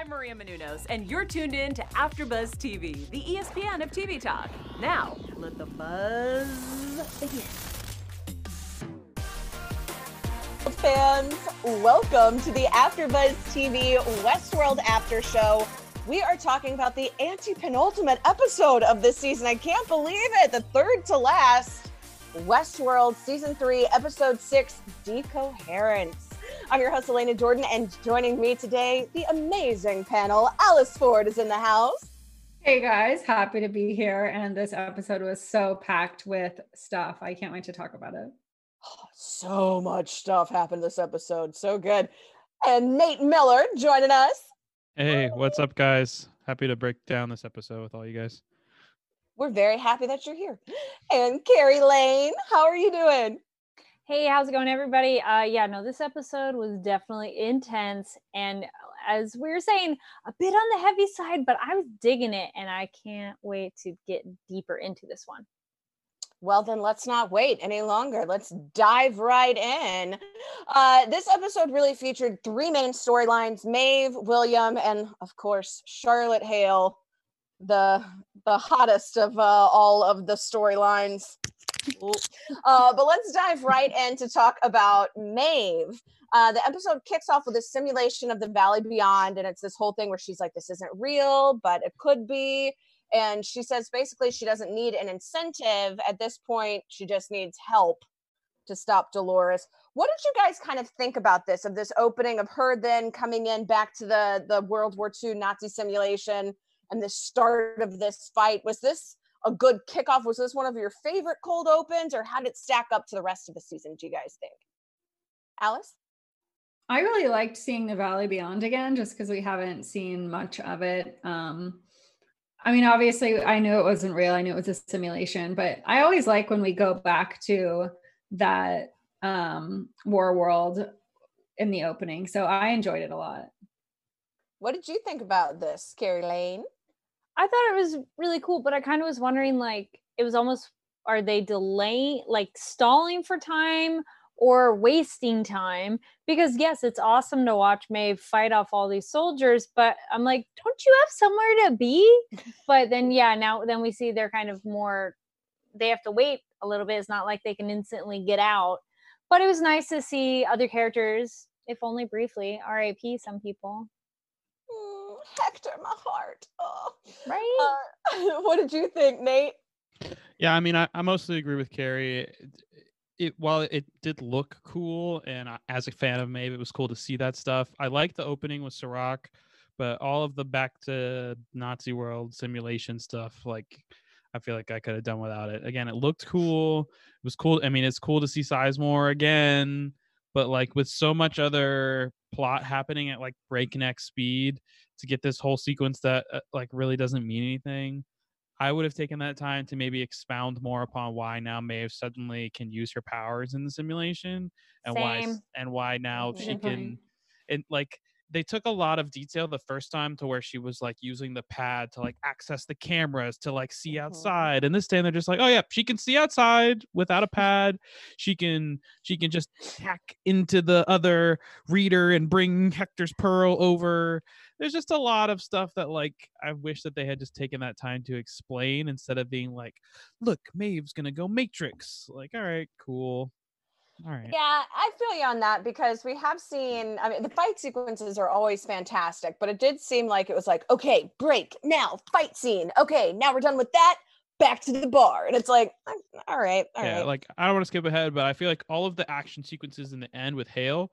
I'm Maria Menounos, and you're tuned in to AfterBuzz TV, the ESPN of TV talk. Now, let the buzz begin. Fans, welcome to the AfterBuzz TV Westworld After Show. We are talking about the anti-penultimate episode of this season. I can't believe it. The third to last Westworld Season 3, Episode 6, Decoherence. I'm your host, Alana Jordan, and joining me today, the amazing panel. Alice Ford is in the house. Hey guys, happy to be here. And this episode was so packed with stuff. I can't wait to talk about it. Oh, so much stuff happened this episode. So good. And Nate Miller joining us. Hey, what's up, guys? Happy to break down this episode with all you guys. We're very happy that you're here. And Kari Lane, how are you doing? Hey, how's it going, everybody? Uh, yeah, no, this episode was definitely intense, and as we were saying, a bit on the heavy side, but I was digging it, and I can't wait to get deeper into this one. Well, then let's not wait any longer. Let's dive right in. Uh, this episode really featured three main storylines Maeve, William, and of course, Charlotte Hale, the, the hottest of uh, all of the storylines. Uh, but let's dive right in to talk about Maeve. Uh, the episode kicks off with a simulation of the Valley Beyond, and it's this whole thing where she's like, "This isn't real, but it could be." And she says basically she doesn't need an incentive at this point; she just needs help to stop Dolores. What did you guys kind of think about this? Of this opening of her then coming in back to the the World War II Nazi simulation and the start of this fight? Was this a good kickoff? Was this one of your favorite cold opens, or how did it stack up to the rest of the season? Do you guys think? Alice? I really liked seeing the Valley Beyond again, just because we haven't seen much of it. Um, I mean, obviously, I knew it wasn't real. I knew it was a simulation, but I always like when we go back to that um, war world in the opening. So I enjoyed it a lot. What did you think about this, Kari Lane? I thought it was really cool, but I kind of was wondering, like, it was almost are they delaying, like, stalling for time? or wasting time because yes it's awesome to watch Maeve fight off all these soldiers but I'm like don't you have somewhere to be but then yeah now then we see they're kind of more they have to wait a little bit it's not like they can instantly get out but it was nice to see other characters if only briefly R.A.P. some people Hector my heart oh. right Uh, what did you think Nate Yeah, I mean, I, I mostly agree with Kari. It, it while it did look cool, and I, as a fan of Maeve, it was cool to see that stuff. I liked the opening with Serac, but all of the back to Nazi world simulation stuff, like I feel like I could have done without it. Again, it looked cool. It was cool. I mean, it's cool to see Sizemore again, but like with so much other plot happening at like breakneck speed to get this whole sequence that uh, like really doesn't mean anything. I would have taken that time to maybe expound more upon why now Maeve suddenly can use her powers in the simulation and why and why now she Good point. can and like they took a lot of detail the first time to where she was like using the pad to like access the cameras to like see Mhm. outside and this time they're just like oh yeah she can see outside without a pad. She can she can just hack into the other reader and bring hector's pearl over. There's just a lot of stuff that like i wish that they had just taken that time to explain instead of being like look maeve's gonna go matrix. Like all right cool all right Yeah, I feel you on that because we have seen, I mean, the fight sequences are always fantastic, but it did seem like it was like, okay, break now, fight scene. Okay, now we're done with that. Back to the bar. And it's like, "Mm, all right, all right. yeah, like I don't want to skip ahead, but I feel like all of the action sequences in the end with Hale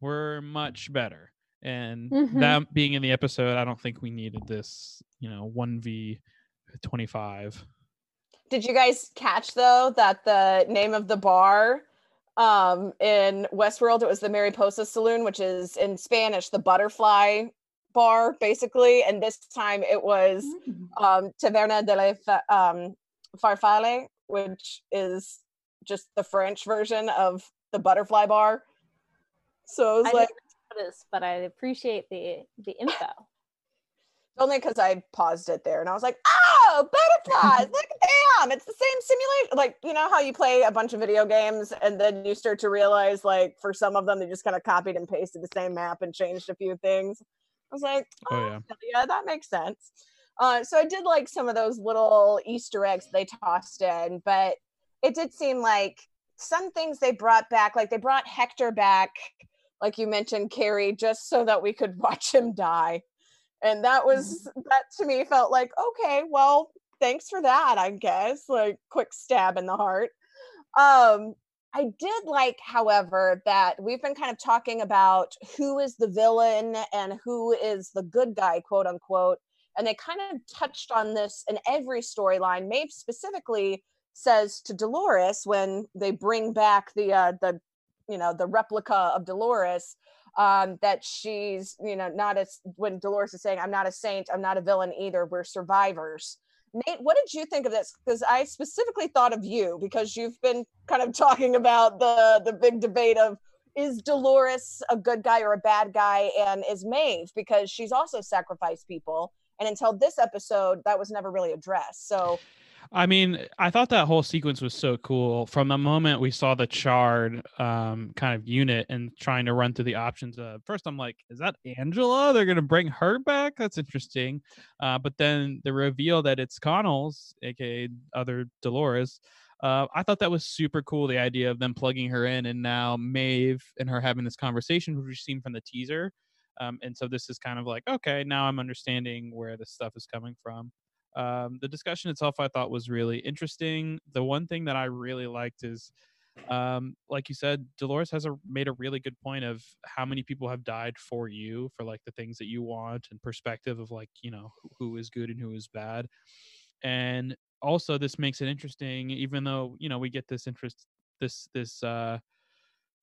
were much better. And Mhm. that being in the episode, I don't think we needed this, you know, one v twenty five. Did you guys catch though that the name of the bar um in Westworld it was the Mariposa Saloon, which is in Spanish the butterfly bar, basically. And this time it was Mm. um Taverna de la Fa- um, Farfalle, which is just the French version of the butterfly bar. So it was I like notice, but I appreciate the the info. Only because I paused it there and I was like, oh, butterflies, look, damn, it's the same simulation. Like, you know how you play a bunch of video games and then you start to realize, like, for some of them, they just kind of copied and pasted the same map and changed a few things. I was like, Oh, oh, yeah. yeah, that makes sense. Uh, so I did like some of those little Easter eggs they tossed in, but it did seem like some things they brought back, like they brought Hector back, like you mentioned, Kari, just so that we could watch him die. And that was that to me felt like, okay, well, thanks for that, I guess. Like quick stab in the heart. Um, I did like, however, that we've been kind of talking about who is the villain and who is the good guy, quote unquote. And they kind of touched on this in every storyline. Maeve specifically says to Dolores when they bring back the uh, the you know the replica of Dolores um, that she's you know not as when Dolores is saying I'm not a saint, I'm not a villain either. We're survivors. Nate, what did you think of this? Because I specifically thought of you because you've been kind of talking about the the big debate of is Dolores a good guy or a bad guy, and is Maeve because she's also sacrificed people, and until this episode, that was never really addressed. So I mean, I thought that whole sequence was so cool. From the moment we saw the charred um, kind of unit and trying to run through the options, uh, first I'm like, is that Angela? They're gonna bring her back? That's interesting. Uh, but then the reveal that it's Charlores, aka other Dolores. Uh, I thought that was super cool. The idea of them plugging her in, and now Maeve and her having this conversation, which we've seen from the teaser. Um, and so this is kind of like, okay, now I'm understanding where this stuff is coming from. Um, the discussion itself I thought was really interesting. The one thing that I really liked is, um, like you said, Dolores has a, made a really good point of how many people have died for you for like the things that you want and perspective of like you know who, is good and who is bad, and also this makes it interesting even though you know we get this interest this this uh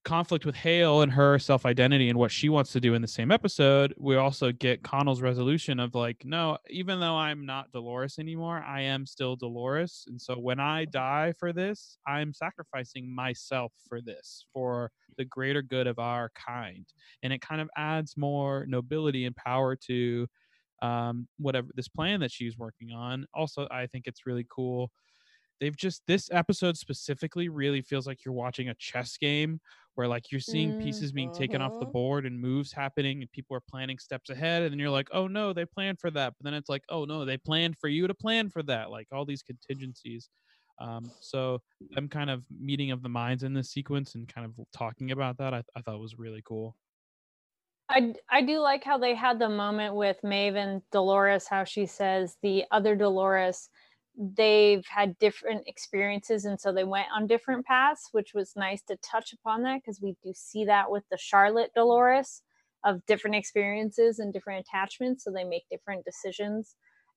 conflict with Hale and her self identity and what she wants to do in the same episode, we also get Charlores resolution of like, no, even though I'm not Dolores anymore, I am still Dolores. And so when I die for this, I'm sacrificing myself for this, for the greater good of our kind. And it kind of adds more nobility and power to um, whatever this plan that she's working on. Also, I think it's really cool. They've just this episode specifically really feels like you're watching a chess game where like you're seeing Mm, pieces being taken off the mhm. board and moves happening and people are planning steps ahead and then you're like oh no they planned for that but then it's like oh no they planned for you to plan for that like all these contingencies um, so them kind of meeting of the minds in this sequence and kind of talking about that i, I thought was really cool I, I do like how they had the moment with Maeve and Dolores, how she says the other Dolores, they've had different experiences. And so they went on different paths, which was nice to touch upon that because we do see that with the Charlotte Dolores of different experiences and different attachments. So they make different decisions.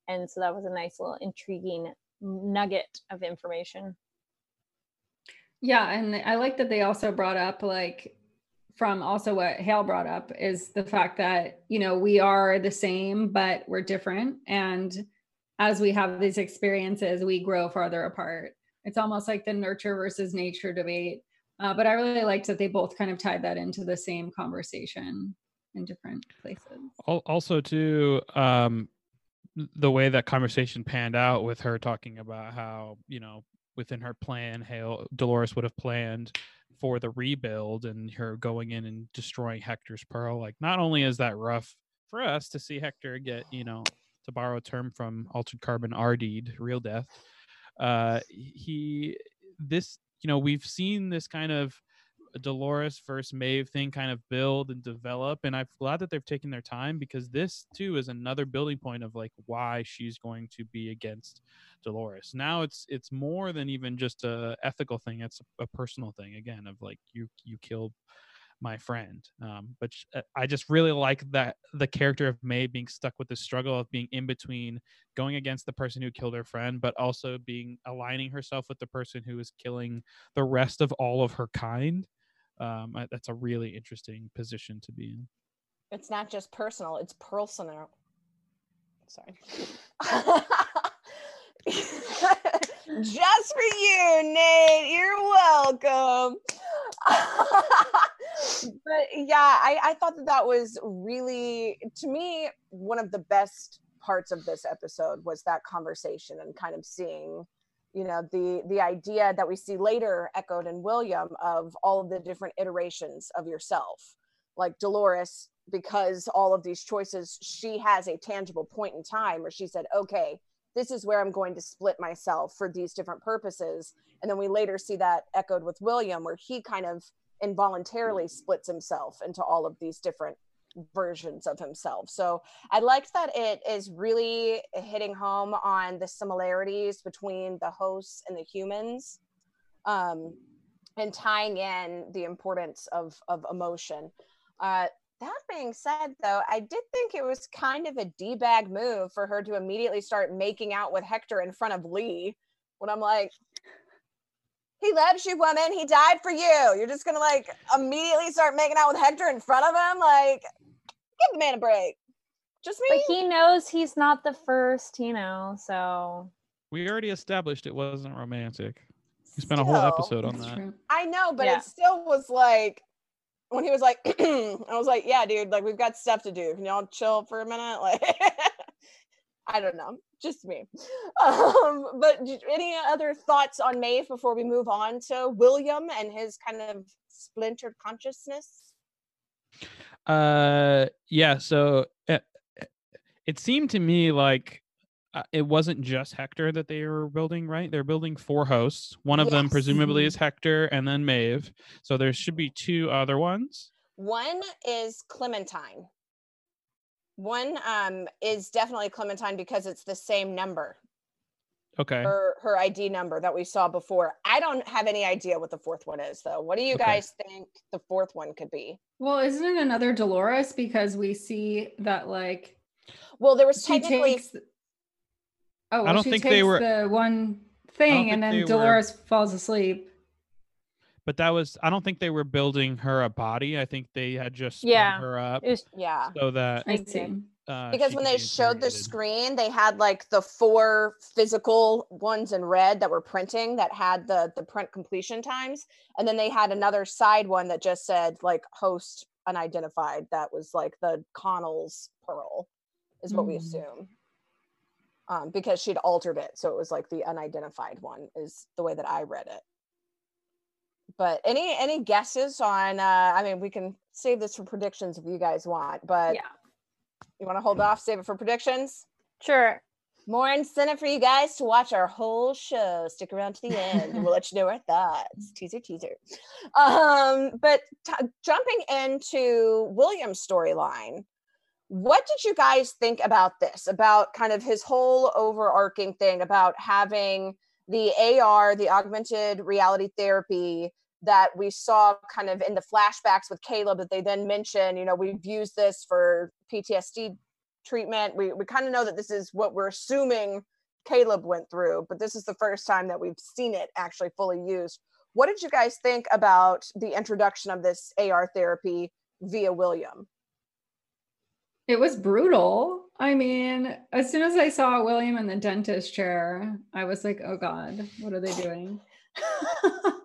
And so that was a nice little intriguing nugget of information. Yeah, and I like that they also brought up like from also what Hale brought up is the fact that you know we are the same but we're different and as we have these experiences we grow farther apart. It's almost like the nurture versus nature debate. Uh, but I really liked that they both kind of tied that into the same conversation in different places. Also too um the way that conversation panned out with her talking about how you know within her plan hale dolores would have planned for the rebuild and her going in and destroying hector's pearl like not only is that rough for us to see hector get you know to borrow a term from altered carbon RD'd real death uh he this you know we've seen this kind of Dolores versus Maeve thing kind of build and develop. And I'm glad that they've taken their time because this too is another building point of like why she's going to be against Dolores. Now it's it's more than even just a ethical thing. It's a personal thing again of like you you killed my friend. Um, but uh, I just really like that the character of Maeve being stuck with the struggle of being in between going against the person who killed her friend, but also being aligning herself with the person who is killing the rest of all of her kind um, I- that's a really interesting position to be in. it's not just personal, it's personal. Sorry. just for you, Nate. You're welcome. but yeah, I, I thought that that was really, to me, one of the best parts of this episode was that conversation and kind of seeing you know the the idea that we see later echoed in william of all of the different iterations of yourself like dolores because all of these choices, she has a tangible point in time where she said, okay, this is where I'm going to split myself for these different purposes. And then we later see that echoed with William, where he kind of involuntarily splits himself into all of these different versions of himself. So I liked that it is really hitting home on the similarities between the hosts and the humans. Um, and tying in the importance of of emotion. Uh, that being said, though, I did think it was kind of a d bag move for her to immediately start making out with Hector in front of Lee. When I'm like, he loves you, woman. He died for you. You're just gonna like immediately start making out with Hector in front of him. Like, give the man a break. Just me. But he knows he's not the first, you know, so We already established it wasn't romantic. We spent a whole episode on that. true. I know, but Yeah. it still was like when he was like, I was like, yeah, dude, like we've got stuff to do. Can y'all chill for a minute? Like, I don't know, just me. Um, but any other thoughts on Maeve before we move on to William and his kind of splintered consciousness? Uh, yeah. So it, it seemed to me like uh, it wasn't just Hector that they were building, right? They're building four hosts. One of them presumably is Hector, and then Maeve. So there should be two other ones. One is Clementine. One um, is definitely Clementine because it's the same number. Okay. her her ID number that we saw before. I don't have any idea what the fourth one is though. What do you Okay. guys think the fourth one could be? Well, isn't it another Dolores? Because we see that like Well, there was she technically takes. Oh, well, don't she think they were- the one thing, and think they then were- Dolores falls asleep. But that was I don't think they were building her a body. I think they had just Yeah. her up was yeah. so that I see. uh, Because when they showed the screen, they had like the four physical ones in red that were printing that had the the print completion times, and then they had another side one that just said like host unidentified. That was like the Charlores pearl, is what we Mm. assume. Um, because she'd altered it, so it was like the unidentified one is the way that I read it. But any any guesses on? Uh, I mean, we can save this for predictions if you guys want, but yeah. you want to hold off, save it for predictions? Sure. More incentive for you guys to watch our whole show. Stick around to the end, we'll let you know our thoughts. Teaser, teaser. Um, but t- jumping into William's storyline, what did you guys think about this? About kind of his whole overarching thing about having the AR, the augmented reality therapy that we saw kind of in the flashbacks with Caleb that they then mentioned, you know, we've used this for PTSD treatment. We we kind of know that this is what we're assuming Caleb went through, but this is the first time that we've seen it actually fully used. What did you guys think about the introduction of this AR therapy via William? It was brutal. I mean, as soon as I saw William in the dentist chair, I was like, "Oh God, what are they doing?"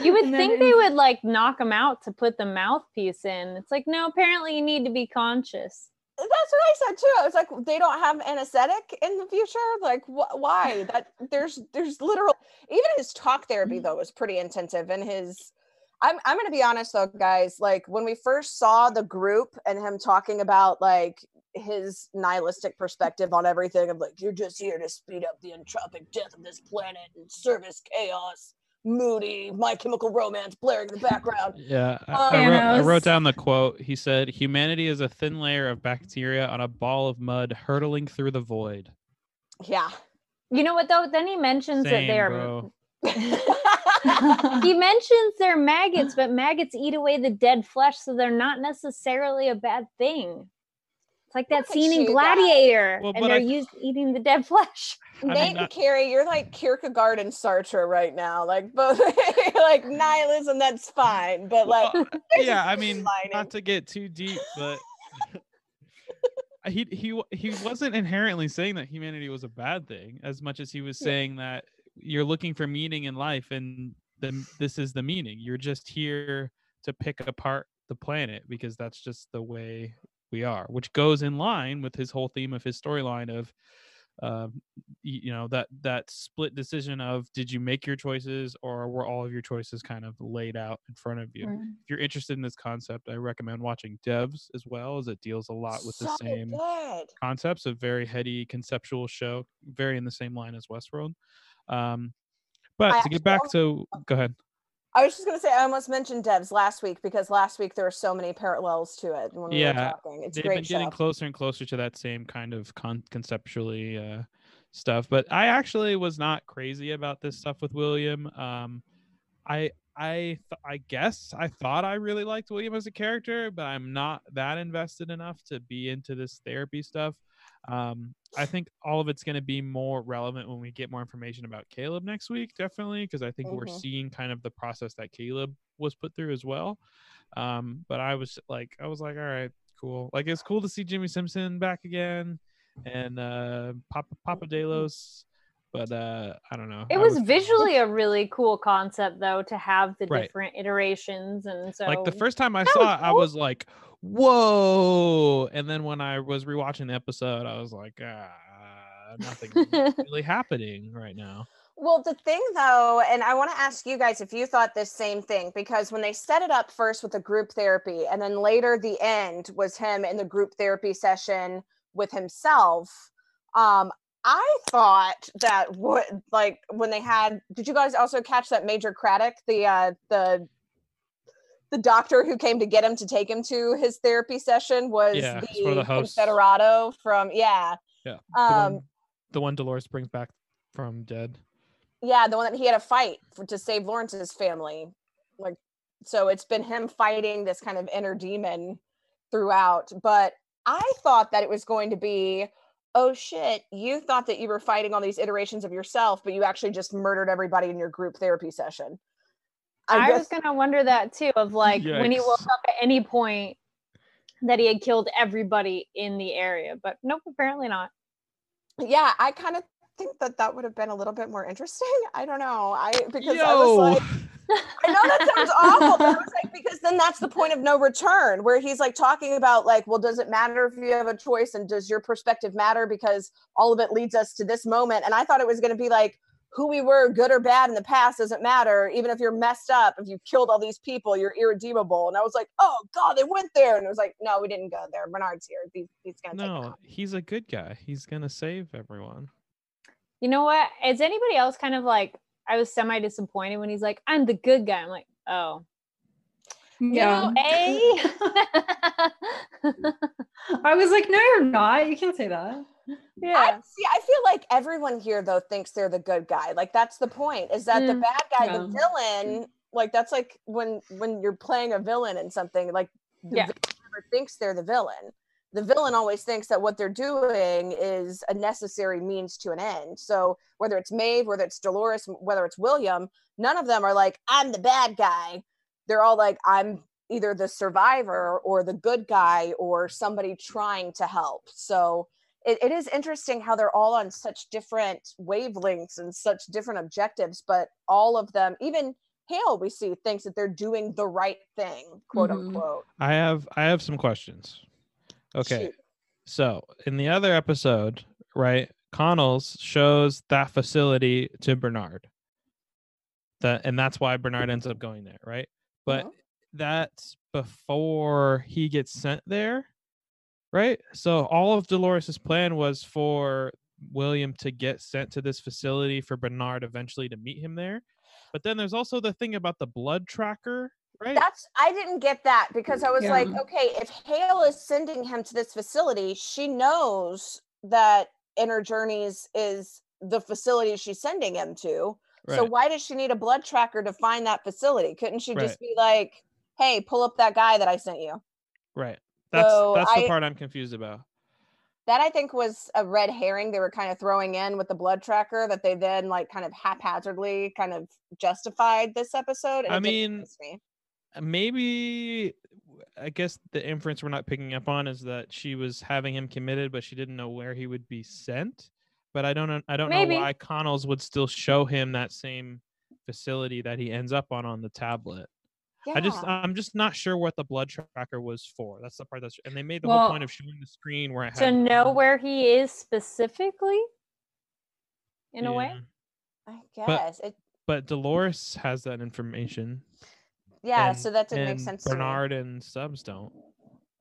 You would And then think they in- would like knock him out to put the mouthpiece in. It's like, no, apparently you need to be conscious. That's what I said too. I was like, they don't have anesthetic in the future. Like, wh- why? That there's there's literal. Even his talk therapy mm. though was pretty intensive, and his. I'm I'm gonna be honest though, guys. Like when we first saw the group and him talking about like his nihilistic perspective on everything of like you're just here to speed up the entropic death of this planet and service chaos. Moody, My Chemical Romance blaring in the background. Yeah, I, I, wrote, I wrote down the quote. He said, "Humanity is a thin layer of bacteria on a ball of mud hurtling through the void." Yeah. You know what though? Then he mentions Same, that they're bro. he mentions they're maggots, but maggots eat away the dead flesh, so they're not necessarily a bad thing. It's like that Look scene in. Gladiator, Well, and they're I- used eating the dead flesh. I mean, Nate not- and Kari, you're like Kierkegaard and Sartre right now. Like both like nihilism, that's fine. But like Well, there's yeah, I mean, lining. not to get too deep, but he he he wasn't inherently saying that humanity was a bad thing, as much as he was Yeah. saying that you're looking for meaning in life, and then this is the meaning. You're just here to pick apart the planet because that's just the way we are, which goes in line with his whole theme of his storyline of um, you know that that split decision of did you make your choices or were all of your choices kind of laid out in front of you if you're interested in this concept i recommend watching devs as well as it deals a lot with the same good. concepts a very heady conceptual show very in the same line as westworld um but I to get back to go ahead I was just gonna say I almost mentioned Devs last week because last week there were so many parallels to it when we Yeah, were talking. It's they've been getting closer and closer to that same kind of con- conceptually uh, stuff. But I actually was not crazy about this stuff with William. Um, I I th- I guess I thought I really liked William as a character, but I'm not that invested enough to be into this therapy stuff. Um, I think all of it's going to be more relevant when we get more information about Caleb next week, definitely, because I think we're Mhm. seeing kind of the process that Caleb was put through as well. Um, but I was like, I was like, all right, cool. Like it's cool to see Jimmy Simpson back again and uh Papa Papa Delos. But uh I don't know. It I was visually a really cool concept, though, to have the Right. different iterations, and so like the first time I That saw was it, I was like, whoa. And then when I was rewatching the episode, I was like, ah, nothing really happening right now. Well, the thing though, and I want to ask you guys if you thought this same thing, because when they set it up first with the group therapy, and then later the end was him in the group therapy session with himself. Um, I thought that what like when they had did you guys also catch that Major Craddock, the uh the the doctor who came to get him to take him to his therapy session was Yeah, the, the. Confederado from yeah. Yeah. The Um one, the one Dolores brings back from dead. yeah the one that he had a fight for, to save lawrence's family like so it's been him fighting this kind of inner demon throughout but i thought that it was going to be oh shit you thought that you were fighting all these iterations of yourself but you actually just murdered everybody in your group therapy session I, guess- was gonna wonder that too, of like when he woke up at any point that he had killed everybody in the area, but nope, apparently not. yeah i kind of think that that would have been a little bit more interesting i don't know i because i was like I know that sounds awful, but I was like, because then that's the point of no return, where he's like talking about like, well, does it matter if you have a choice, and does your perspective matter because all of it leads us to this moment? And I thought it was going to be like who we were, good or bad in the past, doesn't matter. Even if you're messed up, if you killed all these people, you're irredeemable. And I was like, oh god, they went there, and it was like, no, we didn't go there. Bernard's here. He's, he's gonna No, out. he's a good guy. He's gonna save everyone. You know what? Is anybody else kind of like I was semi disappointed when he's like, I'm the good guy. I'm like, oh, Yeah. A. I was like, no, you're not. You can't say that. I yeah. see. I feel like everyone here though thinks they're the good guy. Like that's the point. Is that the Mm, bad guy, the villain? Like that's like when when you're playing a villain in something. Like the Yeah. villain never thinks they're the villain. The villain always thinks that what they're doing is a necessary means to an end. So whether it's Maeve, whether it's Dolores, whether it's William, none of them are like I'm the bad guy. They're all like I'm either the survivor or the good guy or somebody trying to help. So it, it is interesting how they're all on such different wavelengths and such different objectives, but all of them, even Hale, we see thinks that they're doing the right thing, quote Mhm. unquote. I have I have some questions. Okay. Shoot. So in the other episode, right, Charlores shows that facility to Bernard. That and that's why Bernard ends up going there, right? But Mhm. that's before he gets sent there, right? So all of Dolores's plan was for William to get sent to this facility for Bernard eventually to meet him there. But then there's also the thing about the blood tracker, right? That's I didn't get that because I was like, okay, if Hale is sending him to this facility, she knows that Inner Journeys is the facility she's sending him to. So why does she need a blood tracker to find that facility? Couldn't she Right. just be like, hey, pull up that guy that I sent you? right. That's So that's the I- part I'm confused about. that I think was a red herring they were kind of throwing in with the blood tracker that they then like kind of haphazardly kind of justified this episode. And I mean, me. Maybe I guess the inference we're not picking up on is that she was having him committed, but she didn't know where he would be sent. But I don't know. I don't Maybe. know why Charlores would still show him that same facility that he ends up on on the tablet. I just I'm just not sure what the blood tracker was for. That's the part that's and they made the Well- whole point of showing the screen where it To know Bernard- where he is specifically. in a way. I guess it. But Dolores has that information. Yeah, and- so that didn't make and sense. to me. Bernard Bernard and Stubbs don't.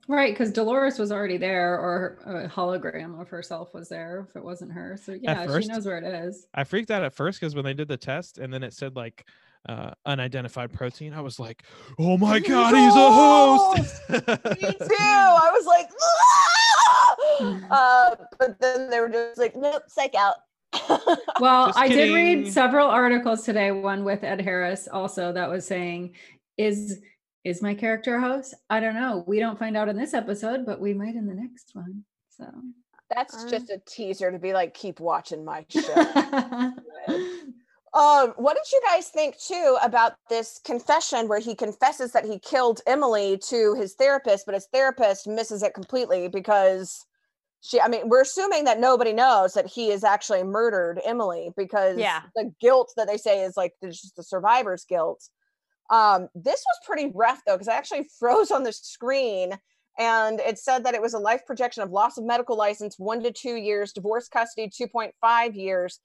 Right, because Dolores was already there, or a hologram of herself was there if it wasn't her. So yeah, first- she knows where it is. I freaked out at first because when they did the test and then it said like uh, unidentified protein, I was like, "Oh my god, he's a host!" Me too. I was like, "Ah!" uh, but then they were just like, nope, psych out. Well, Just I did read several articles today. One with Ed Harris also that was saying, "Is is my character a host? I don't know. We don't find out in this episode, but we might in the next one." So. That's Uh. just a teaser to be like, keep watching my show. Um, what did you guys think too about this confession where he confesses that he killed Emily to his therapist, but his therapist misses it completely because she, I mean, we're assuming that nobody knows that he has actually murdered Emily because Yeah. the guilt that they say is like there's just the survivor's guilt. Um, this was pretty rough though, because I actually froze on the screen and it said that it was a life projection of loss of medical license, one to two years, divorce custody, 2.5 years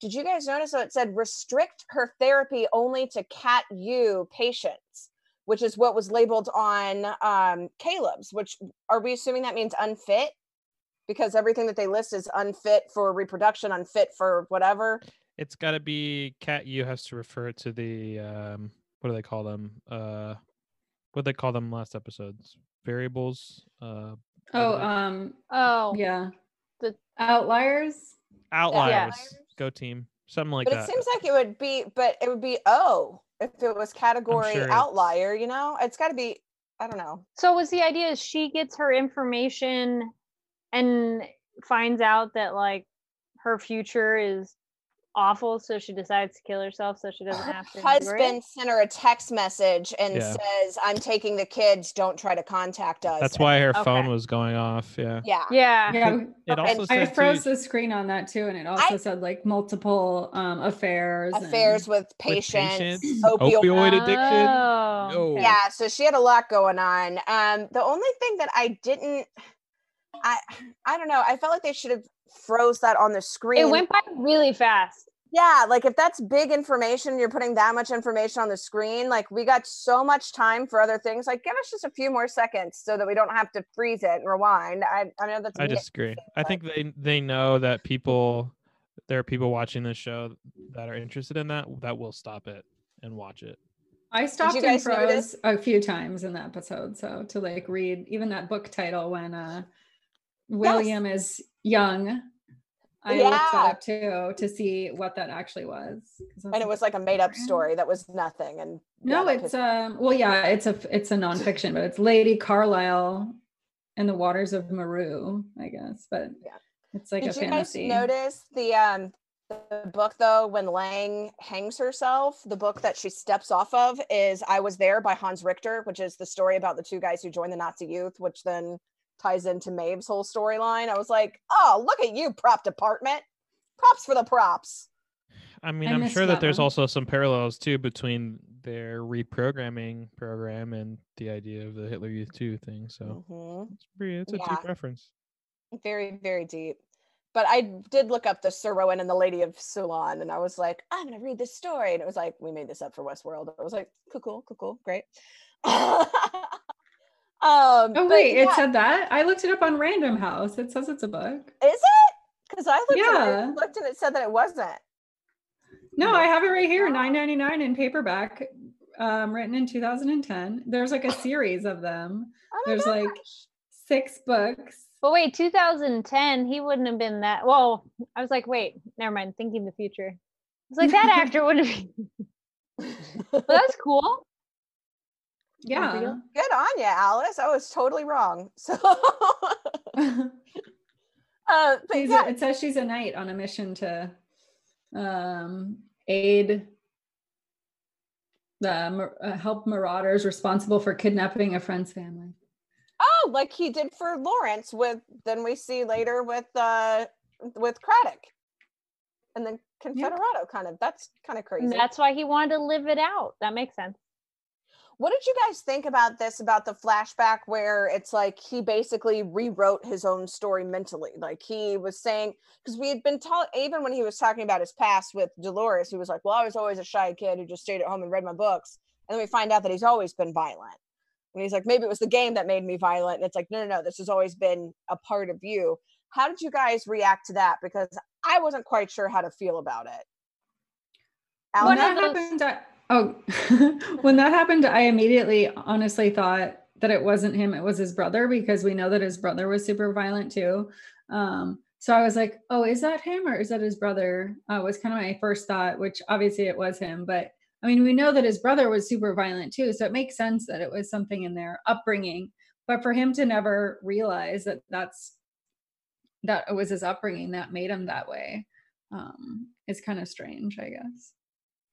did you guys notice that it said restrict her therapy only to cat u patients which is what was labeled on um, caleb's which are we assuming that means unfit because everything that they list is unfit for reproduction unfit for whatever it's got to be cat. U has to refer to the um, what do they call them? Uh, what they call them last episodes? Variables. Uh, Oh, um, Oh, yeah. The- outliers. outliers. Go team. Something like but that. But it seems like it would be but it would be o if it was category sure outlier you know it's got to be i don't know So was the idea is she gets her information and finds out that like her future is awful, so she decides to kill herself so she doesn't her have to. endure husband sent her a text message and Yeah. says i'm taking the kids don't try to contact us That's why her phone was going off. Yeah. yeah Yeah. Yeah. It Okay. also I froze too, the screen on that too, and it also said like multiple um affairs. affairs with with patients, patients, opioid. opioid addiction. Oh, No. Yeah, so she had a lot going on. Um, the only thing that I didn't, I, I don't know. I felt like they should have froze that on the screen. It went by really fast. Yeah, like if that's big information, you're putting that much information on the screen. Like we got so much time for other things. Like give us just a few more seconds so that we don't have to freeze it and rewind. I, I know that's. I nit- disagree. I think they they know that people there are people watching this show that are interested in that that will stop it and watch it. I stopped you and froze a few times in the episode. So to like read even that book title when uh William is young. I looked Yeah. that up too to see what that actually was. And it was like a made up story that was nothing. And No, it's um well yeah, it's a it's a nonfiction, but it's Lady Carlisle and the Waters of Maru, I guess. But Yeah. it's like Did a you guys fantasy. notice the um the book though when Lang hangs herself? The book that she steps off of is "I Was There" by Hans Richter, which is the story about the two guys who joined the Nazi youth, which then ties into Maeve's whole storyline. I was like, oh, look at you, prop department. Props for the props. I mean, I I'm sure that that there's also some parallels too between their reprogramming program and the idea of the Hitler Youth 2 thing. So Mhm. it's pretty it's a Yeah. deep reference. Very, very deep. But I did look up the Sir Rowan and the Lady of Ceylon, and I was like, I'm gonna read this story. And it was like, we made this up for Westworld. I was like, cool, cool, cool, cool, great. um Oh but wait, it said that? I looked it up on Random House. It says it's a book. is it? Because I looked, and Yeah. it, looked and it said that it wasn't. No, I have it right here, nine ninety nine in paperback, um, written in 2010. There's like a series of them. Oh my There's like six books. But wait, 2010, he wouldn't have been that. Well, I was like, wait, never mind. Thinking the future. It's like that actor would have. Well, that's cool. Yeah. Good on you, Alice. I was totally wrong. So, uh, but yeah, a, it says she's a knight on a mission to um, aid the uh, help marauders responsible for kidnapping a friend's family. oh, like he did for Lawrence with, then we see later with, uh, with Craddock and then Confederado kind of, that's kind of crazy. And that's why he wanted to live it out. That makes sense. What did you guys think about this about the flashback where it's like he basically rewrote his own story mentally? Like he was saying, because we had been taught, even when he was talking about his past with Dolores, he was like, Well, I was always a shy kid who just stayed at home and read my books. And then we find out that he's always been violent. And he's like, Maybe it was the game that made me violent. And it's like, No, no, no, this has always been a part of you. How did you guys react to that? Because I wasn't quite sure how to feel about it. When that happened, I, oh, when that happened, I immediately honestly thought that it wasn't him, it was his brother because we know that his brother was super violent too. Um, so I was like, oh, is that him or is that his brother? Uh, was kind of my first thought, which obviously it was him. But I mean, we know that his brother was super violent too. So it makes sense that it was something in their upbringing. But for him to never realize that that's that it was his upbringing that made him that way um, is kind of strange, I guess.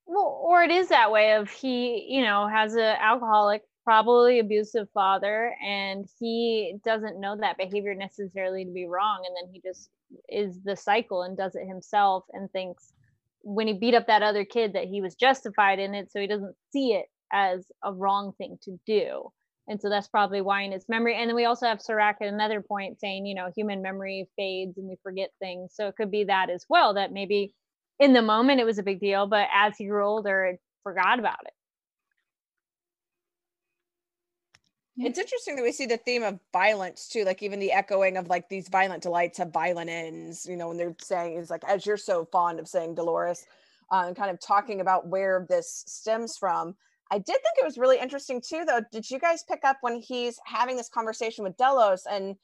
Well, or it is that way of he, you know, has an alcoholic, probably abusive father, and he doesn't know that behavior necessarily to be wrong, and then he just is the cycle and does it himself and thinks when he beat up that other kid that he was justified in it, so he doesn't see it as a wrong thing to do. And so that's probably why in his memory. And then we also have Serac at another point saying, you know, human memory fades and we forget things. So it could be that as well, that maybe in the moment it was a big deal, but as he grew older, it forgot about it. It's interesting that we see the theme of violence too, like even the echoing of like these violent delights have violent ends, you know, when they're saying is like, as you're so fond of saying Dolores, uh, and kind of talking about where this stems from. I did think it was really interesting too, though. Did you guys pick up when he's having this conversation with Delos and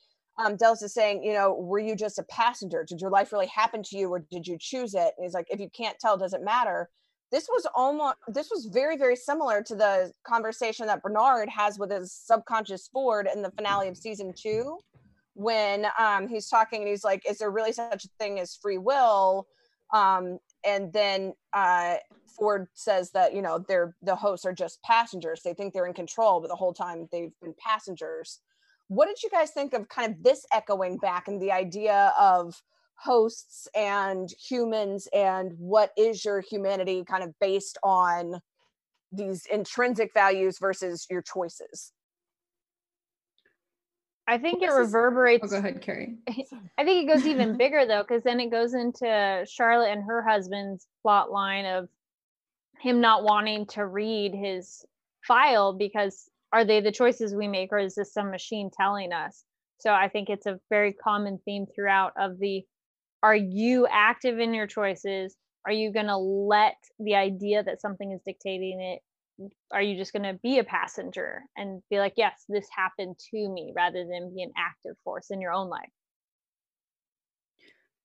um, Delos is saying, you know, were you just a passenger? Did your life really happen to you or did you choose it? And he's like, if you can't tell, does it matter? This was almost, this was very, very similar to the conversation that Bernard has with his subconscious Ford in the finale of season two, when um, he's talking and he's like, is there really such a thing as free will? Um, and then uh, Ford says that, you know, they're, the hosts are just passengers. They think they're in control, but the whole time they've been passengers what did you guys think of kind of this echoing back and the idea of hosts and humans and what is your humanity kind of based on these intrinsic values versus your choices? I think it reverberates. Oh, go ahead, Kari. I think it goes even bigger though, because then it goes into Charlotte and her husband's plot line of him not wanting to read his file because are they the choices we make or is this some machine telling us? So i think it's a very common theme throughout of the are you active in your choices? Are you going to let the idea that something is dictating it are you just going to be a passenger and be like yes this happened to me rather than be an active force in your own life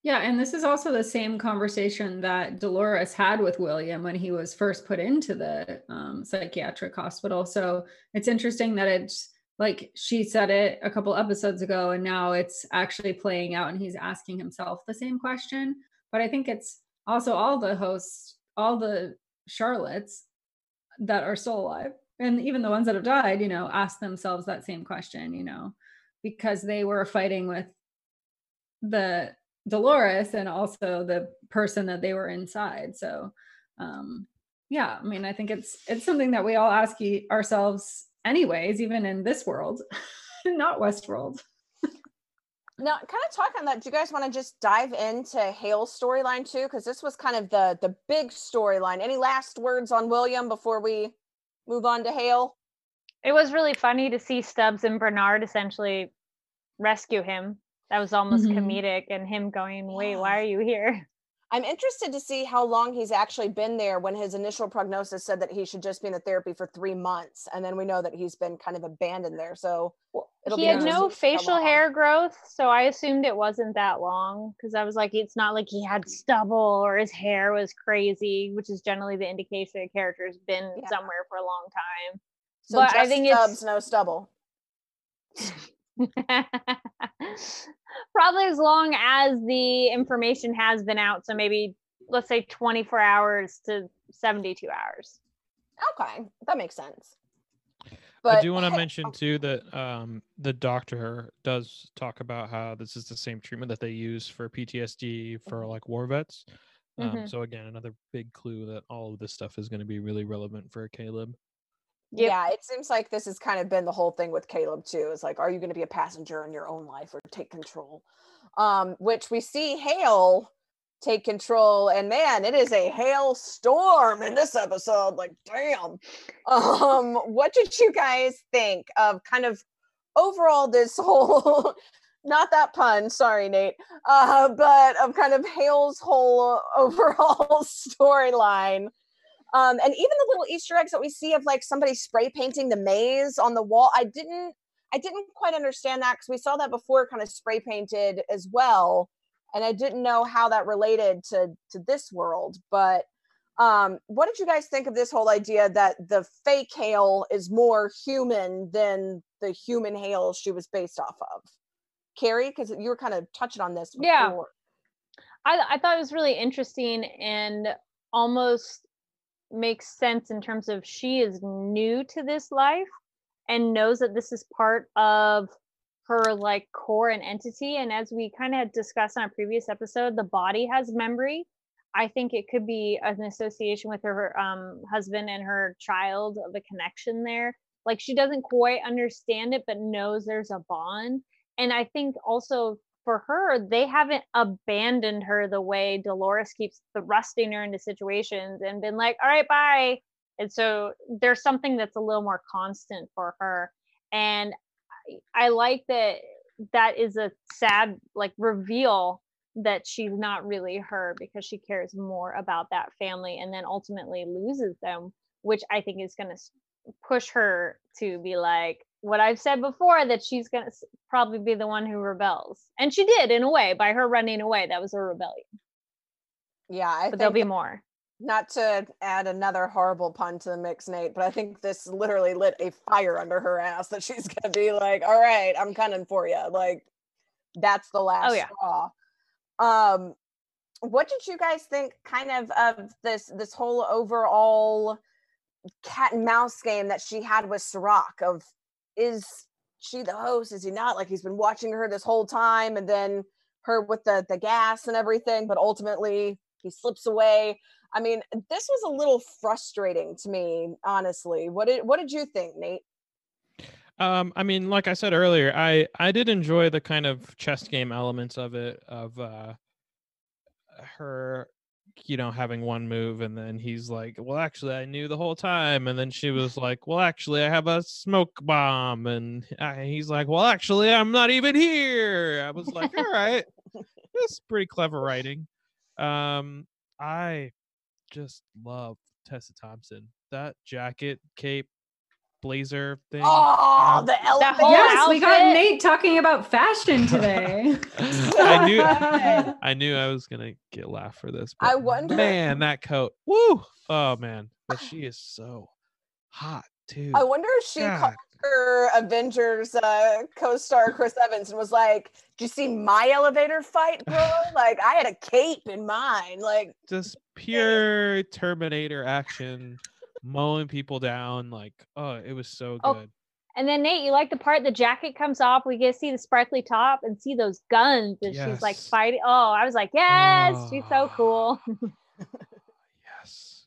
yeah, and this is also the same conversation that Dolores had with William when he was first put into the um, psychiatric hospital. So it's interesting that it's like she said it a couple episodes ago, and now it's actually playing out, and he's asking himself the same question. But I think it's also all the hosts, all the Charlottes that are still alive, and even the ones that have died, you know, ask themselves that same question, you know, because they were fighting with the Dolores and also the person that they were inside. So, um, yeah, I mean, I think it's it's something that we all ask ourselves, anyways, even in this world, not Westworld. now, kind of talk on that. Do you guys want to just dive into Hale's storyline too? Because this was kind of the the big storyline. Any last words on William before we move on to Hale? It was really funny to see Stubbs and Bernard essentially rescue him that was almost mm-hmm. comedic and him going wait yeah. why are you here i'm interested to see how long he's actually been there when his initial prognosis said that he should just be in the therapy for three months and then we know that he's been kind of abandoned there so he had no facial hair growth so i assumed it wasn't that long because i was like it's not like he had stubble or his hair was crazy which is generally the indication a character's been yeah. somewhere for a long time so but i think Stubbs, it's no stubble Probably as long as the information has been out. So maybe let's say 24 hours to 72 hours. Okay, that makes sense. But I do want to mention oh. too that um, the doctor does talk about how this is the same treatment that they use for PTSD for mm-hmm. like war vets. Um, mm-hmm. So again, another big clue that all of this stuff is going to be really relevant for Caleb. Yep. Yeah, it seems like this has kind of been the whole thing with Caleb too. It's like, are you going to be a passenger in your own life or take control? Um, which we see Hale take control, and man, it is a hail storm in this episode. Like, damn. Um, what did you guys think of kind of overall this whole? Not that pun, sorry, Nate. Uh, but of kind of Hale's whole overall storyline um, and even the little Easter eggs that we see of like somebody spray painting the maze on the wall, I didn't I didn't quite understand that because we saw that before kind of spray painted as well. And I didn't know how that related to to this world. But um, what did you guys think of this whole idea that the fake Hale is more human than the human Hale she was based off of? Kari, because you were kind of touching on this before. Yeah. I, I thought it was really interesting and almost makes sense in terms of she is new to this life and knows that this is part of her like core and entity. And as we kind of discussed on a previous episode the body has memory. I think it could be an association with her um, husband and her child of a connection there. Like she doesn't quite understand it but knows there's a bond. And i think also for her, they haven't abandoned her the way Dolores keeps thrusting her into situations and been like, all right, bye. And so there's something that's a little more constant for her. And I, I like that that is a sad like reveal that she's not really her because she cares more about that family and then ultimately loses them, which I think is going to push her to be like, what I've said before that she's going to probably be the one who rebels. And she did in a way by her running away. That was a rebellion. Yeah, I but there'll be more. Not to add another horrible pun to the mix, Nate, but I think this literally lit a fire under her ass that she's going to be like, all right, I'm coming for you. Like, that's the last oh, yeah. straw. Um, what did you guys think kind of of this this whole overall cat and mouse game that she had with Serac of is she the host? Is he not? Like he's been watching her this whole time, and then her with the the gas and everything, but ultimately he slips away. I mean, this was a little frustrating to me, honestly. What did what did you think, Nate? Um, I mean, like I said earlier, I I did enjoy the kind of chess game elements of it, of uh her you know, having one move and then he's like, Well, actually, I knew the whole time. And then she was like, Well, actually, I have a smoke bomb. And he's like, Well, actually, I'm not even here. I was like, All right, that's pretty clever writing. Um, I just love Tessa Thompson. That jacket, cape, blazer thing. Oh, the elephant. yes, outfit. we got Nate talking about fashion today. I knew I knew I was gonna get laugh for this. I wonder- man, that coat. Woo! Oh man, but she is so hot too. I wonder if she God. called her Avengers uh, co-star Chris Evans and was like, "Did you see my elevator fight, bro? like I had a cape in mine. Like Just pure Terminator action, mowing people down. Like, oh, it was so Oh, good. And then Nate, you like the part the jacket comes off, we get to see the sparkly top and see those guns and she's like fighting. Oh, I was like, yes, she's so Oh. cool. Yes.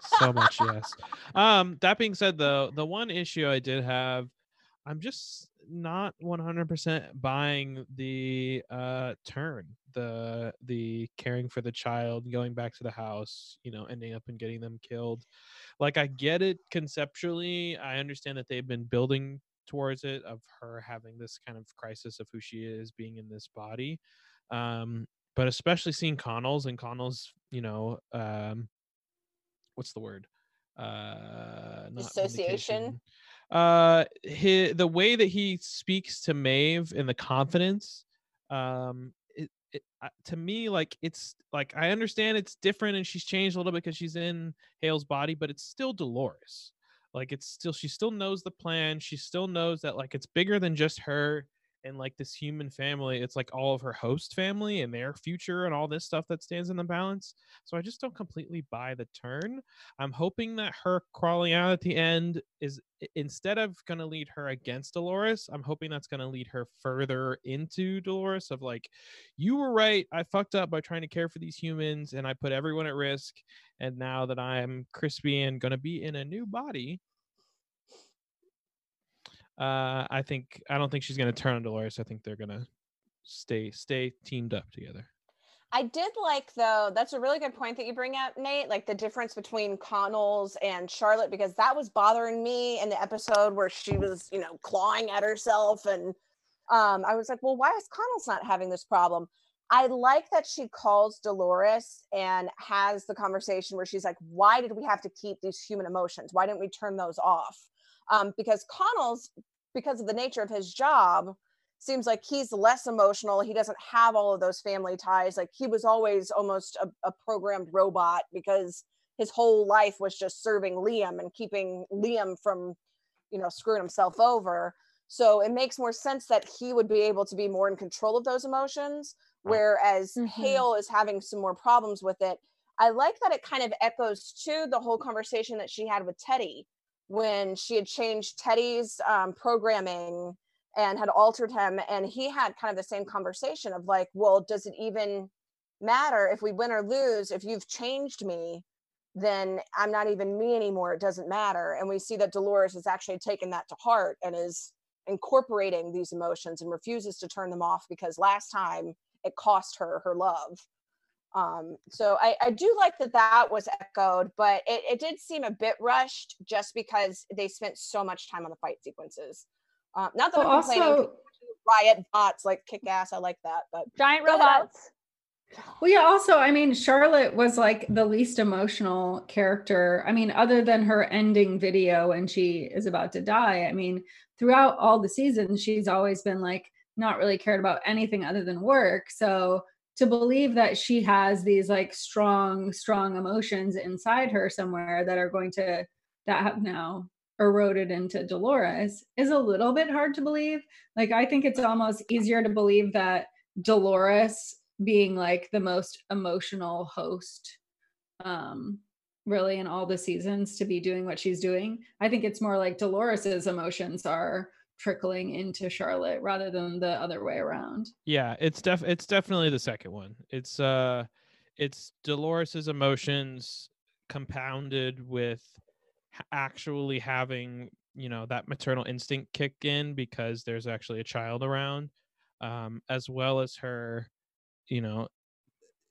So much yes. Um that being said though, the one issue I did have I'm just not 100% buying the uh turn, the the caring for the child, going back to the house, you know, ending up and getting them killed. Like I get it conceptually. I understand that they've been building towards it of her having this kind of crisis of who she is being in this body. Um but especially seeing Connells and Connells, you know, um, what's the word? Uh, vindication. Uh, hi the way that he speaks to Maeve and the confidence, um, it, it uh, to me like it's like I understand it's different and she's changed a little bit because she's in Hale's body, but it's still Dolores. Like it's still she still knows the plan. She still knows that like it's bigger than just her and like this human family it's like all of her host family and their future and all this stuff that stands in the balance so i just don't completely buy the turn. I'm hoping that her crawling out at the end is instead of going to lead her against dolores i'm hoping that's going to lead her further into dolores of like you were right i fucked up by trying to care for these humans and i put everyone at risk and now that i'm crispy and going to be in a new body Uh, I think I don't think she's gonna turn on Dolores. I think they're gonna stay stay teamed up together. I did like though, that's a really good point that you bring up, Nate, like the difference between Connells and Charlotte, because that was bothering me in the episode where she was, you know, clawing at herself. And um, I was like, well, why is Connells not having this problem? I like that she calls Dolores and has the conversation where she's like, why did we have to keep these human emotions? Why didn't we turn those off? Um, because Connells, because of the nature of his job, seems like he's less emotional. He doesn't have all of those family ties. Like he was always almost a, a, programmed robot because his whole life was just serving Liam and keeping Liam from, you know, screwing himself over. So it makes more sense that he would be able to be more in control of those emotions, whereas mm-hmm. Hale is having some more problems with it. I like that it kind of echoes to the whole conversation that she had with Teddy when she had changed Teddy's um, programming and had altered him and he had kind of the same conversation of like well does it even matter if we win or lose? If you've changed me then i'm not even me anymore. It doesn't matter. And we see that dolores has actually taken that to heart and is incorporating these emotions and refuses to turn them off because last time it cost her her love um so i i do like that that was echoed but it, it did seem a bit rushed just because they spent so much time on the fight sequences uh, not that well, I'm complaining. Also, riot bots like kick ass. I like that, but giant robots. Well, yeah. Also, I mean, Charlotte was like the least emotional character. I mean, other than her ending video when she is about to die. I mean, throughout all the seasons, she's always been like not really cared about anything other than work. So to believe that she has these like strong, strong emotions inside her somewhere that are going to that have now eroded into Dolores is a little bit hard to believe. Like, I think it's almost easier to believe that Dolores being like the most emotional host, um, really in all the seasons to be doing what she's doing. I think it's more like Dolores's emotions are trickling into Charlotte rather than the other way around. Yeah, it's def it's definitely the second one. It's uh it's Dolores's emotions compounded with actually having you know that maternal instinct kick in because there's actually a child around um as well as her you know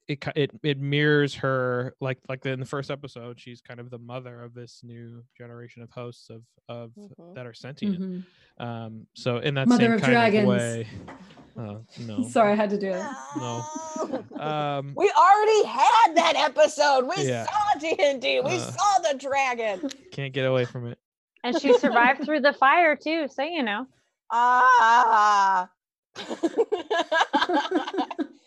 it it it mirrors her like like in the first episode she's kind of the mother of this new generation of hosts of of mm-hmm. that are sentient. Mm-hmm. um so in that mother same of kind dragons. of way. Uh, no. Sorry i had to do it. No. Um we already had that episode. We yeah. saw d&d we uh, saw the dragon. Can't get away from it. And she survived through the fire too so you know. Ah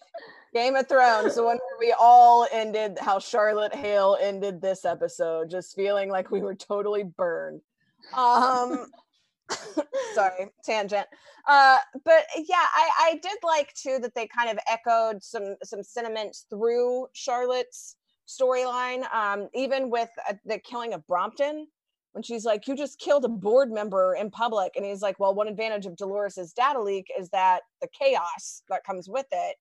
Game of Thrones, the one where we all ended how Charlotte Hale ended this episode, just feeling like we were totally burned. Um sorry, tangent. Uh, but yeah, I, I did like too that they kind of echoed some some sentiments through Charlotte's storyline. Um, even with uh, the killing of Brompton, when she's like, "You just killed a board member in public," and he's like, "Well, one advantage of Dolores's data leak is that the chaos that comes with it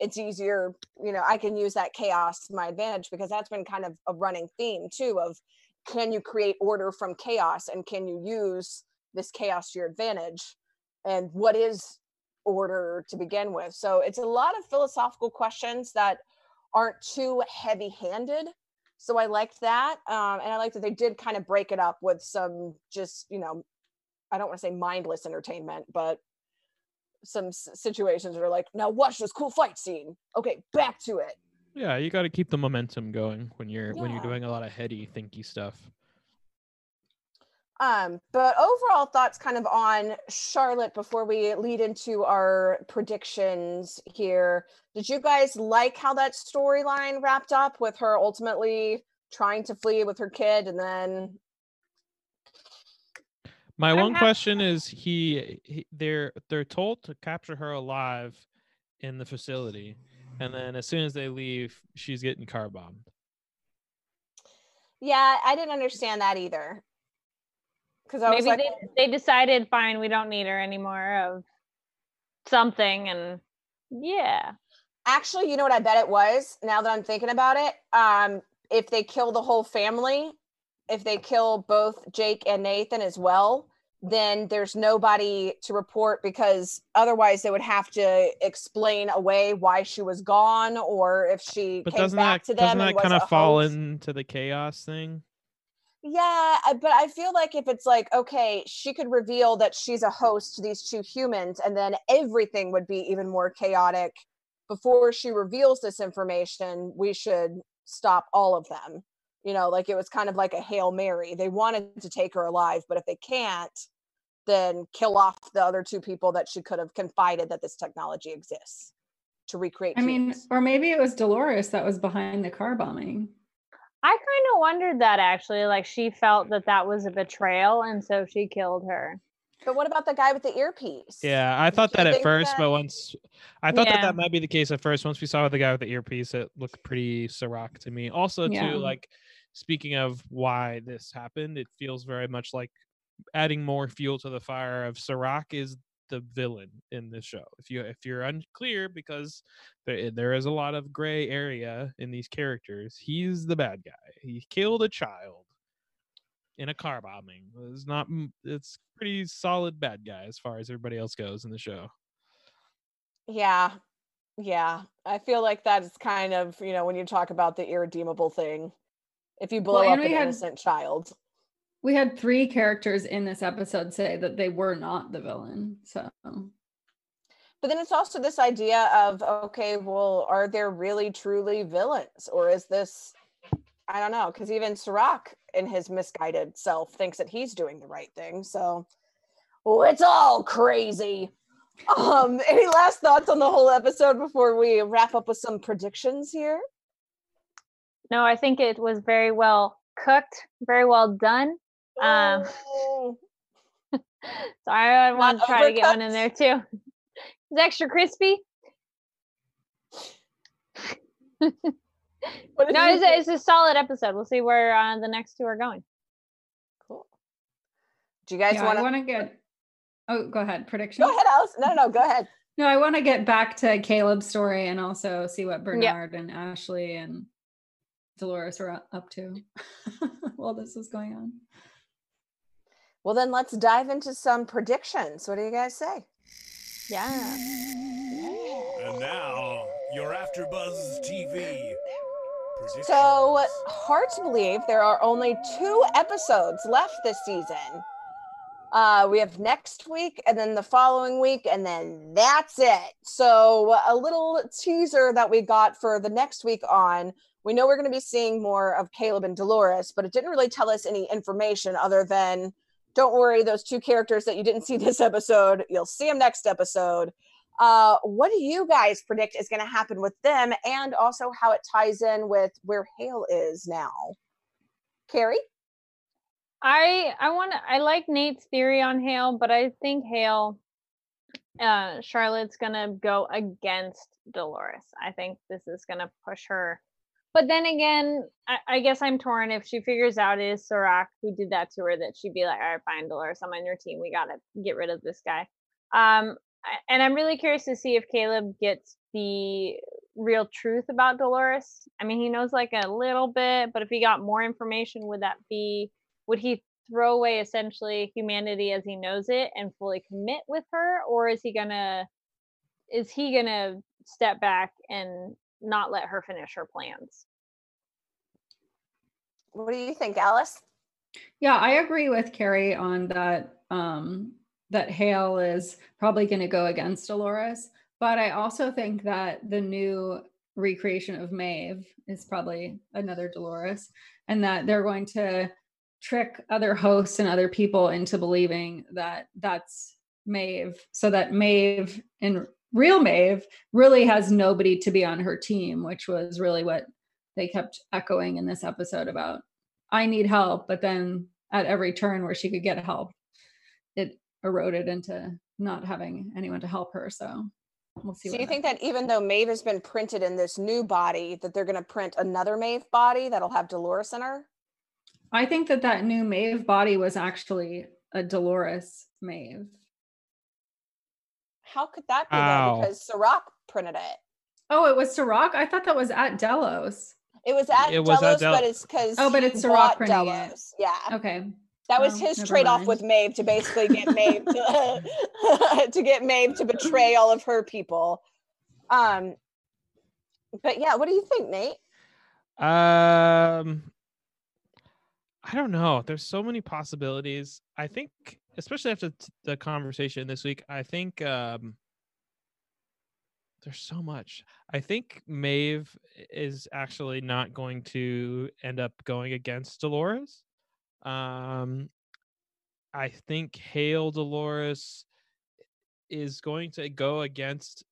it's easier you know i can use that chaos to my advantage because that's been kind of a running theme too of can you create order from chaos and can you use this chaos to your advantage? And what is order to begin with? So it's a lot of philosophical questions that aren't too heavy handed so i liked that um, and i like that they did kind of break it up with some just you know i don't want to say mindless entertainment but some situations are like, now watch this cool fight scene. Okay, back to it. Yeah, you got to keep the momentum going when you're yeah. when you're doing a lot of heady, thinky stuff. Um, but overall thoughts kind of on Charlotte before we lead into our predictions here. Did you guys like how that storyline wrapped up with her ultimately trying to flee with her kid and then my one happy. question is he, he they're they're told to capture her alive in the facility and then as soon as they leave she's getting car bombed. Yeah, I didn't understand that either. Cuz maybe like, they they decided fine, we don't need her anymore of something and yeah. Actually, you know what I bet it was now that I'm thinking about it? Um if they kill the whole family, if they kill both Jake and Nathan as well, then there's nobody to report because otherwise they would have to explain away why she was gone or if she But came doesn't back that to them doesn't that kind of fall hoax. into the chaos thing? Yeah, but I feel like if it's like, okay, she could reveal that she's a host to these two humans, and then everything would be even more chaotic before she reveals this information. We should stop all of them. You know, like it was kind of like a Hail Mary. They wanted to take her alive, but if they can't, then kill off the other two people that she could have confided that this technology exists to recreate. I mean, or maybe it was Dolores that was behind the car bombing. I kind of wondered that actually. Like she felt that that was a betrayal, and so she killed her. but what about the guy with the earpiece? Yeah, I thought Do that at first, that- but once I thought that that might be the case at first. Once we saw the guy with the earpiece, it looked pretty Serac to me. Also, Yeah. too, like speaking of why this happened, it feels very much like adding more fuel to the fire of Serac is the villain in this show. If you if you're unclear, because there there is a lot of gray area in these characters, he's the bad guy. He killed a child in a car bombing. It's not. It's pretty solid bad guy as far as everybody else goes in the show. Yeah. Yeah. I feel like that's kind of, you know, when you talk about the irredeemable thing, if you blow Well, up an had- innocent child. We had three characters in this episode say that they were not the villain. So But then it's also this idea of, okay, well, are there really truly villains? Or is this, I don't know, because even Serac in his misguided self thinks that he's doing the right thing. So, well, it's all crazy. Um, any last thoughts on the whole episode before we wrap up with some predictions here? No, I think it was very well cooked, very well done. Um, Oh. So I want to Not try to get one in there too. It's extra crispy. What No, it's a, it's a solid episode. We'll see where uh, the next two are going. Cool. Do you guys yeah, want I to want to get. Oh, go ahead. Prediction. go ahead, Alice? No, no, go ahead. No, I want to get back to Caleb's story and also see what Bernard and Ashley and Dolores were up- up to while this was going on. Well, then let's dive into some predictions. What do you guys say? Yeah. And now, your AfterBuzz TV. So, hard to believe there are only two episodes left this season. Uh, we have next week and then the following week, and then that's it. So, a little teaser that we got for the next week on. We know we're going to be seeing more of Caleb and Dolores, but it didn't really tell us any information other than don't worry, those two characters that you didn't see this episode, you'll see them next episode. Uh, what do you guys predict is going to happen with them and also how it ties in with where Hale is now? Kari? I I want to I like Nate's theory on Hale, but I think Hale uh Charlotte's going to go against Dolores. I think this is going to push her. But then again, I, I guess I'm torn if she figures out it is Serac who did that to her that she'd be like, "All right, fine, Dolores, I'm on your team. We got to get rid of this guy." Um and I'm really curious to see if Caleb gets the real truth about Dolores. I mean, he knows like a little bit, but if he got more information, would that be would he throw away essentially humanity as he knows it and fully commit with her or is he gonna is he gonna step back and not let her finish her plans What do you think, Alice? Yeah, I agree with Kari on that. Um, that Hale is probably going to go against Dolores, but I also think that the new recreation of Maeve is probably another Dolores, and that they're going to trick other hosts and other people into believing that that's Maeve, so that Maeve and real Maeve really has nobody to be on her team, which was really what they kept echoing in this episode about I need help, but then at every turn where she could get help, it eroded into not having anyone to help her. So we'll see. So you think happens. that even though Maeve has been printed in this new body, that they're going to print another Maeve body that'll have Dolores in her? I think that that new Maeve body was actually a Dolores Maeve. How could that be Ow. though? Because Serac printed it. Oh, it was Serac. I thought that was at Delos. It was at It was Delos, at Del- but it's because Oh, but it's Sirach printing it. Yeah. Okay. That was Oh, his trade off mind. with Maeve to basically get Maeve to, to get Maeve to betray all of her people. Um, but yeah, what do you think, Nate? Um, I don't know. There's so many possibilities. I think, especially after the conversation this week, I think um, there's so much. I think Maeve is actually not going to end up going against Dolores. Um, I think Hale Dolores is going to go against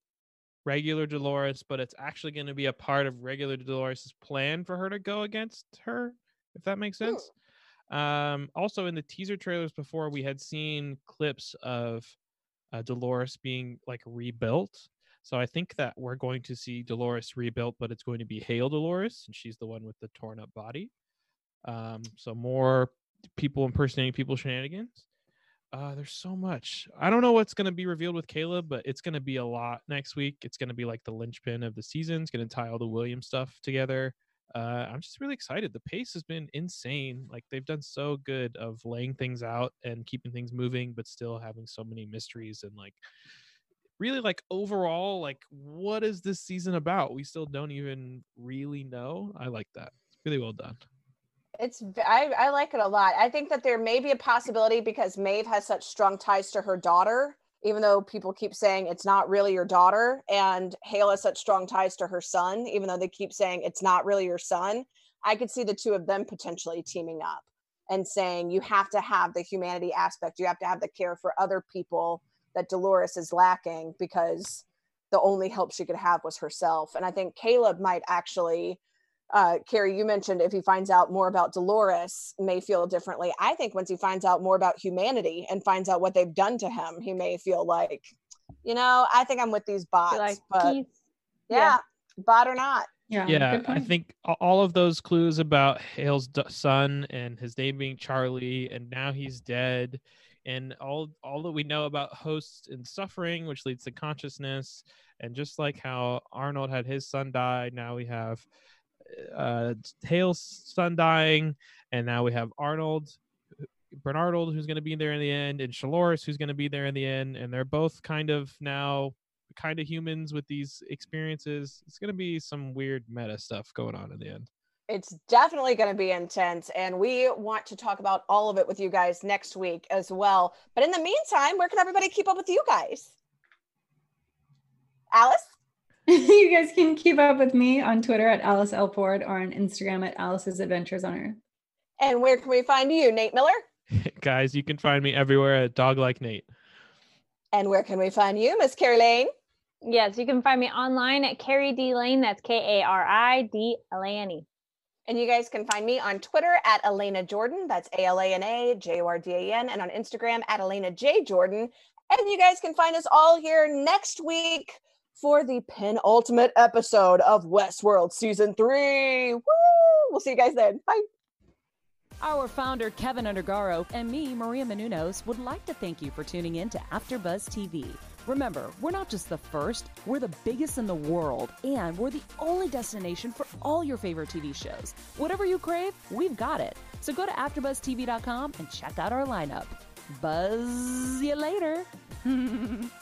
regular Dolores, but it's actually going to be a part of regular Dolores' plan for her to go against her, if that makes Hmm. sense. Um, also, in the teaser trailers before, we had seen clips of uh, Dolores being like rebuilt. So I think that we're going to see Dolores rebuilt, but it's going to be Hale Dolores, and she's the one with the torn up body. Um, so more people impersonating people shenanigans. Uh, there's so much. I don't know what's going to be revealed with Caleb, but it's going to be a lot next week. It's going to be like the linchpin of the season. It's going to tie all the Williams stuff together. Uh, I'm just really excited. The pace has been insane. Like they've done so good of laying things out and keeping things moving, but still having so many mysteries and like really like overall, like what is this season about? We still don't even really know. I like that. It's really well done. It's I, I like it a lot. I think that there may be a possibility because Maeve has such strong ties to her daughter, even though people keep saying it's not really your daughter, and Hale has such strong ties to her son, even though they keep saying it's not really your son. I could see the two of them potentially teaming up and saying you have to have the humanity aspect, you have to have the care for other people that Dolores is lacking because the only help she could have was herself. And I think Caleb might actually uh, Kari, you mentioned if he finds out more about Dolores, may feel differently. I think once he finds out more about humanity and finds out what they've done to him, he may feel like, you know, I think I'm with these bots. Like, but "Peace." yeah, bot or not. Yeah. yeah i think all of those clues about hale's son and his name being charlie and now he's dead and all all that we know about hosts and suffering which leads to consciousness and just like how arnold had his son die now we have uh hale's son dying and now we have arnold bernardold who's going to be there in the end and Charlores who's going to be there in the end and they're both kind of now kind of humans with these experiences. It's going to be some weird meta stuff going on in the end. It's definitely going to be intense. And we want to talk about all of it with you guys next week as well. But in the meantime, where can everybody keep up with you guys? Alice? you guys can keep up with me on Twitter at Alice L. Ford or on Instagram at Alice's Adventures on Earth. And where can we find you, Nate Miller? Guys, you can find me everywhere at Dog Like Nate. And where can we find you, Miss Kari Lane? Yes, you can find me online at Kari D Lane. That's K A R I D L A N E. And you guys can find me on Twitter at Alana Jordan. That's A L A N A J O R D A N. And on Instagram at Alana J Jordan. And you guys can find us all here next week for the penultimate episode of Westworld Season 3. Woo! We'll see you guys then. Bye. Our founder, Kevin Undergaro, and me, Maria Menounos, would like to thank you for tuning in to AfterBuzz TV. Remember, we're not just the first, we're the biggest in the world, and we're the only destination for all your favorite TV shows. Whatever you crave, we've got it. So go to AfterBuzzTV.com and check out our lineup. Buzz you later.